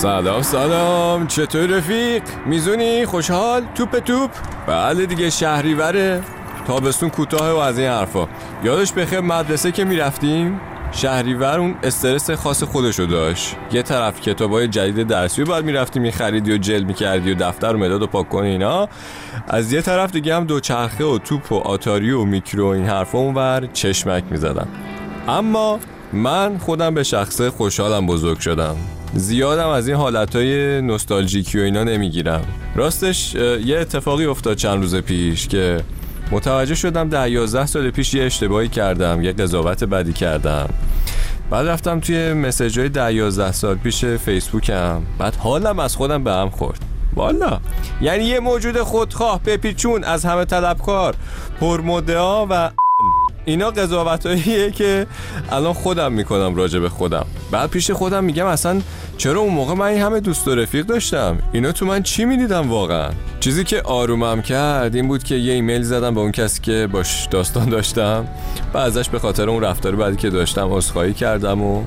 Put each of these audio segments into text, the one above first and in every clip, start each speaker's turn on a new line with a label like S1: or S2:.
S1: سلام سلام. چطور رفیق؟ میزونی؟ خوشحال؟ توپ توپ؟ بله دیگه شهریوره. تابستون کوتاه و از این حرفا. یادش بخیر مدرسه که می‌رفتیم؟ شهریور اون استرس خاص خودشو داشت. یه طرف کتابای جدید درسی باید می‌رفتی میخریدی و جل می‌کردی و دفتر و مداد و پاک کنی اینا. از یه طرف دیگه هم دوچرخه و توپ و آتاری و میکرو این حرفا اونور چشمک می‌زدم اما من خودم به شخصه خوشحالم بزرگ شدم. زیادم از این حالتهای نوستالژیکی و اینا نمی‌گیرم. راستش یه اتفاقی افتاد چند روز پیش که متوجه شدم ده یازده سال پیش یه اشتباهی کردم یه قضاوت بدی کردم. بعد رفتم توی مسیج های ده یازده سال پیش فیسبوکم. بعد حالم از خودم به هم خورد. والا. یعنی یه موجود خودخواه بپیچون از همه طلبکار پرمدعا و اینا قضاوتاییه که الان خودم می‌کنم راجع به خودم. بعد پیش خودم میگم اصلا چرا اون موقع من این همه دوست و رفیق داشتم؟ اینا تو من چی می‌دیدم واقعا؟ چیزی که آرومم کرد این بود که یه ایمیل زدم به اون کسی که باش داستان داشتم و ازش به خاطر اون رفتار بعدی که داشتم عذرخواهی کردم و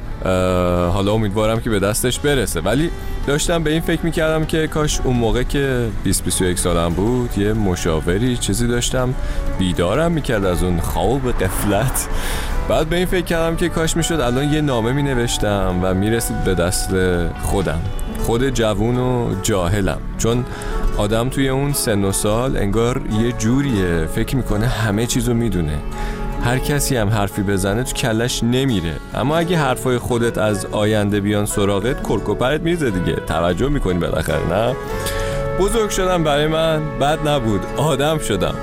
S1: حالا امیدوارم که به دستش برسه. ولی داشتم به این فکر می‌کردم که کاش اون موقع که 20 21 سالم بود یه مشاوری چیزی داشتم بیدارم می‌کرد از اون خواب قفلت بعد به این فکر کردم که کاش می‌شد الان یه نامه می نوشتم و می‌رسید به دست خودم. خود جوون و جاهلم. چون آدم توی اون سن و سال انگار یه جوریه. فکر می‌کنه همه چیزو می‌دونه. هر کسی هم حرفی بزنه تو کلش نمیره. اما اگه حرفای خودت از آینده بیان سراغت کرکوپرت میریزه دیگه. توجه می‌کنی بالاخره نه؟ بزرگ شدم برای من. بد نبود. آدم شدم.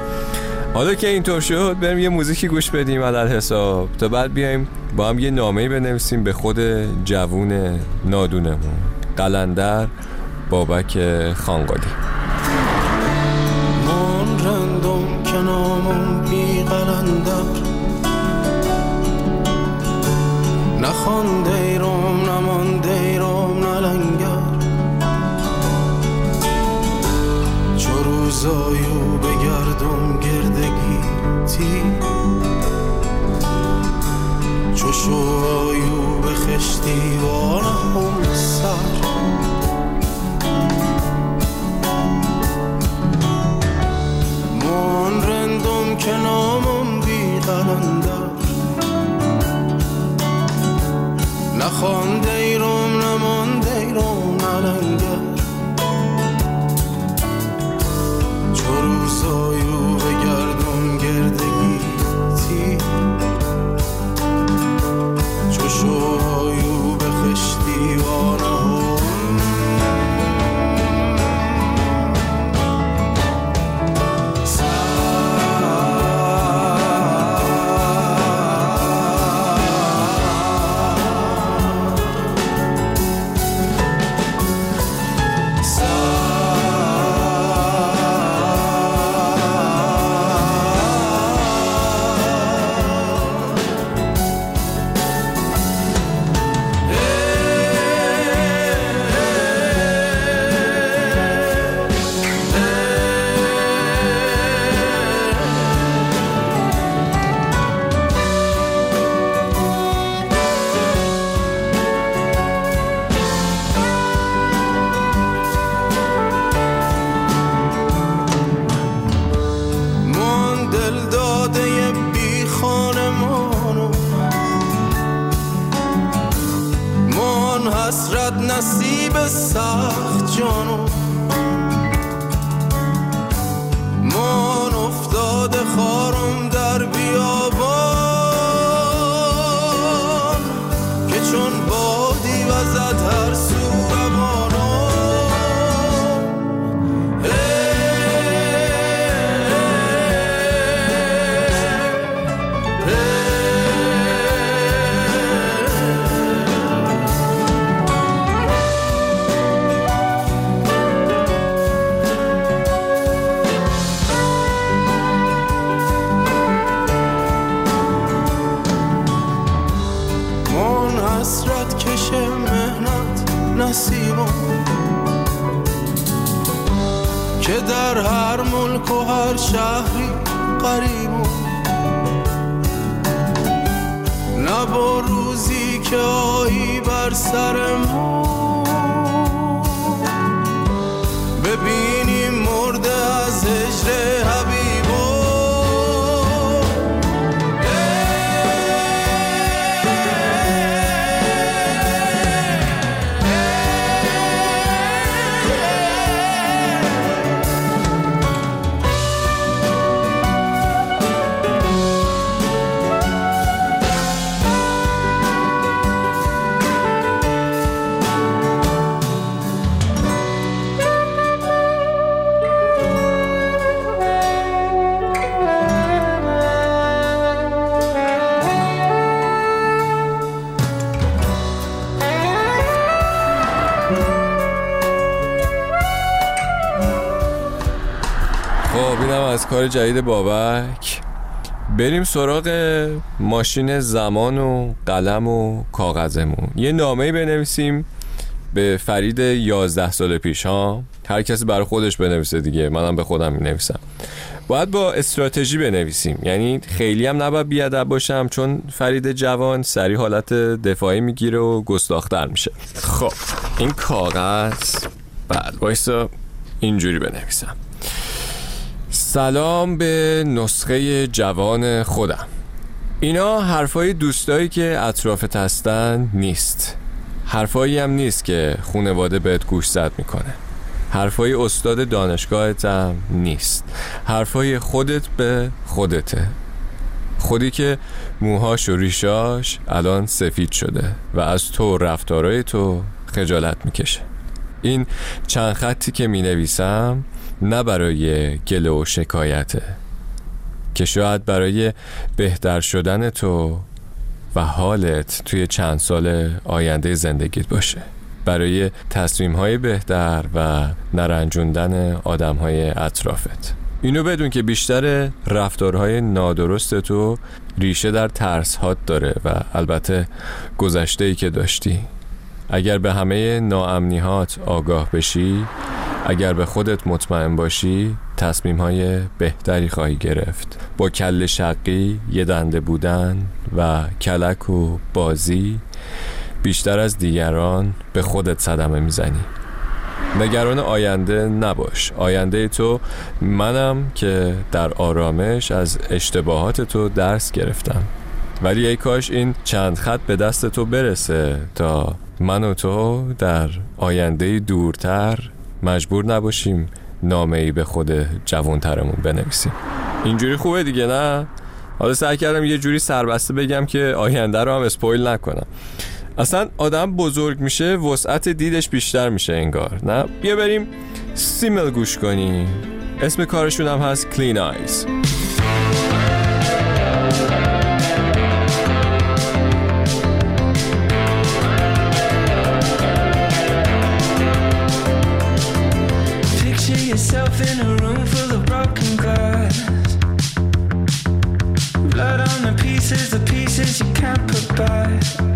S1: حالا که اینطور شد بریم یه موزیکی گوش بدیم علال حساب. تا بعد بیایم با هم یه نامه‌ای بنویسیم به خود جوون نادونمون. قلندر بابک خانقالی.
S2: نخوانده ایرم نمانده ایرم نلنگر چو روزایو بگردم گردگی تی چو شوایو به خشتی وارم سر. من رندم که نامم بی قلندر. gewoon de که چون نسیما که در هر ملک و هر شهری قریمو نه با روزی که آیی بر سر ما.
S1: ببینیم مرده از هجر کار جدید بابک. بریم سراغ ماشین زمان و قلم و کاغذمون. یه نامه بنویسیم به فرید 11 سال پیش ها؟ هر کسی برای خودش بنویسه دیگه منم به خودم می نویسم باید با استراتژی بنویسیم. یعنی خیلی هم نباید بیادب باشم چون فرید جوان سری حالت دفاعی می‌گیره و گستاختر میشه. خب این کاغذ بعد وایسا اینجوری بنویسم. سلام به نسخه جوان خودم. اینا حرفای دوستایی که اطرافت هستن نیست. حرفایی هم نیست که خونواده بهت گوش زد می‌کنه. حرفای استاد دانشگاهت هم نیست. حرفای خودت به خودته. خودی که موهاش و ریشاش الان سفید شده و از تو رفتارای تو خجالت می‌کشه. این چند خطی که می نویسم نه برای گله و شکایته که شاید برای بهتر شدن تو و حالت توی چند سال آینده زندگیت باشه. برای تصمیم های بهتر و نرنجوندن آدم های اطرافت. اینو بدون که بیشتر رفتارهای نادرست تو ریشه در ترس هات داره و البته گذشته ای که داشتی. اگر به همه ناامنیهات آگاه بشی اگر به خودت مطمئن باشی تصمیم های بهتری خواهی گرفت. با کل شقی یه دنده بودن و کلک و بازی بیشتر از دیگران به خودت صدمه می‌زنی. نگران آینده نباش. آینده تو منم که در آرامش از اشتباهات تو درس گرفتم. ولی ای کاش این چند خط به دست تو برسه تا من و تو در آینده دورتر مجبور نباشیم نامه ای به خود جوانترمون بنویسیم. اینجوری خوبه دیگه نه؟ حالا سعی کردم یه جوری سربسته بگم که آینده رو هم اسپویل نکنم. اصلا آدم بزرگ میشه وسعت دیدش بیشتر میشه انگار نه؟ بیا بریم سیمل گوش کنیم. اسم کارشون هم هست کلین آیز
S3: the pieces, you can't put back.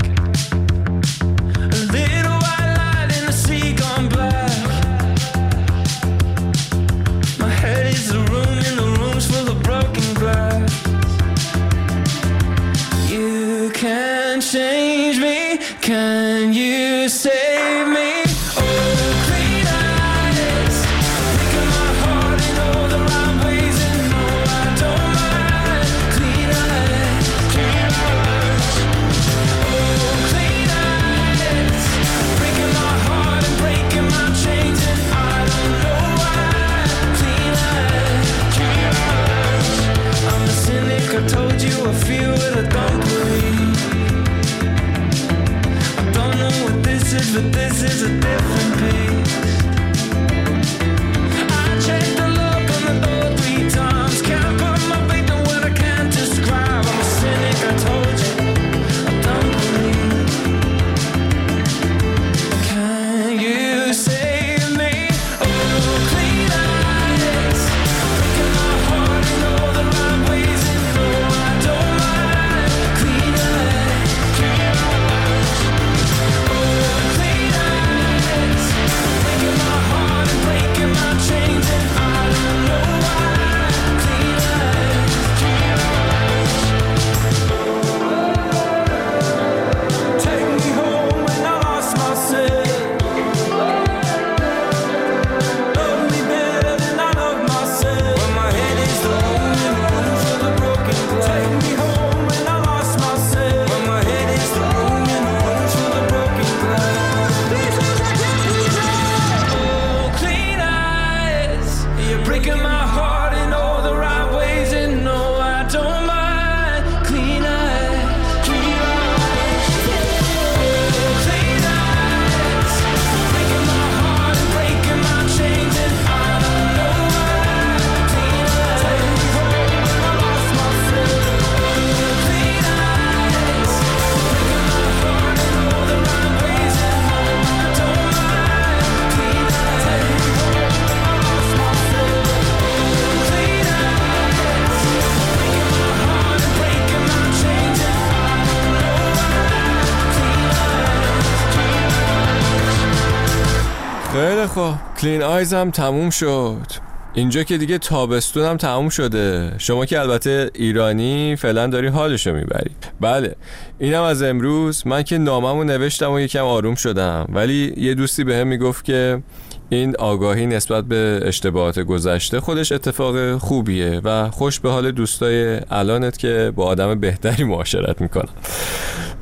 S1: کلین آیزم تموم شد. اینجا که دیگه تابستون هم تموم شده. شما که البته ایرانی فعلا داری حالشو می‌بری. بله اینم از امروز. من که ناممو نوشتم و یکم آروم شدم. ولی یه دوستی به هم می‌گفت که این آگاهی نسبت به اشتباهات گذشته خودش اتفاق خوبیه و خوش به حال دوستای الانت که با آدم بهتری معاشرت می‌کنن.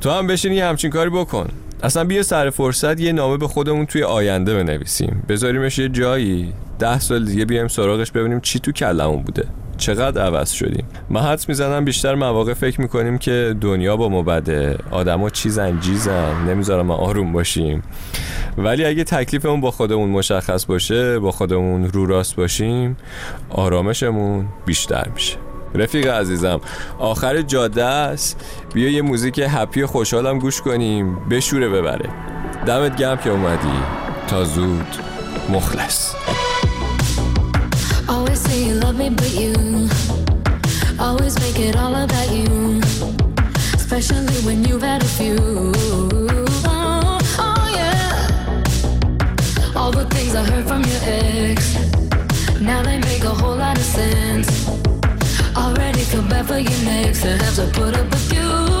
S1: تو هم بشینی همچین کاری بکن. اصلا بیا سر فرصت یه نامه به خودمون توی آینده بنویسیم. بذاریمش یه جایی. ده سال دیگه بیایم سراغش ببینیم چی تو کلمون بوده. چقدر عوض شدیم. من حدس می‌زنم بیشتر مواقع فکر می‌کنیم که دنیا با ما بده. آدما چیزن جیزن نمی‌ذارم آروم باشیم. ولی اگه تکلیفمون با خودمون مشخص باشه با خودمون رو راست باشیم آرامشمون بیشتر میشه. رفیق عزیزم آخر جاده است بیا یه موزیک هپی خوشحالم گوش کنیم بشوره ببره دمت گرم که اومدی تا زود مخلص.
S4: Oh, oh. All the things I heard from your ex. Now they make a whole lot of sense. Feel bad for you next to have to put up with you.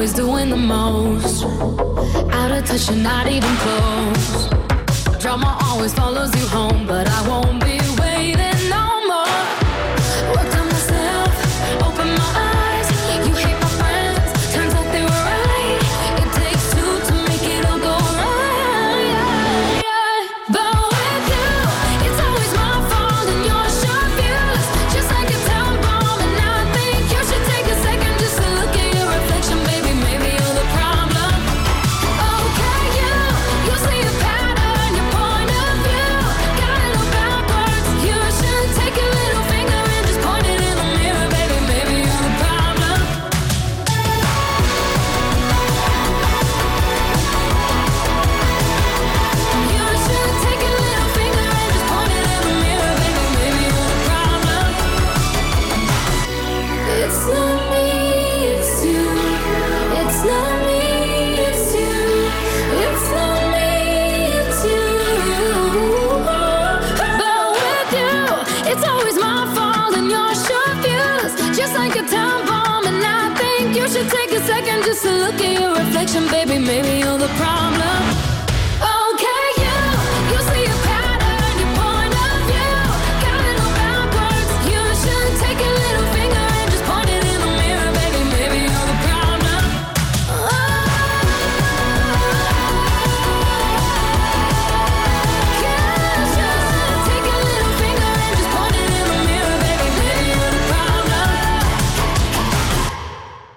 S4: Always doing the most. Out of touch, you're not even close. Drama always follows you home, but I won't be your reflection, baby. Maybe you're the problem.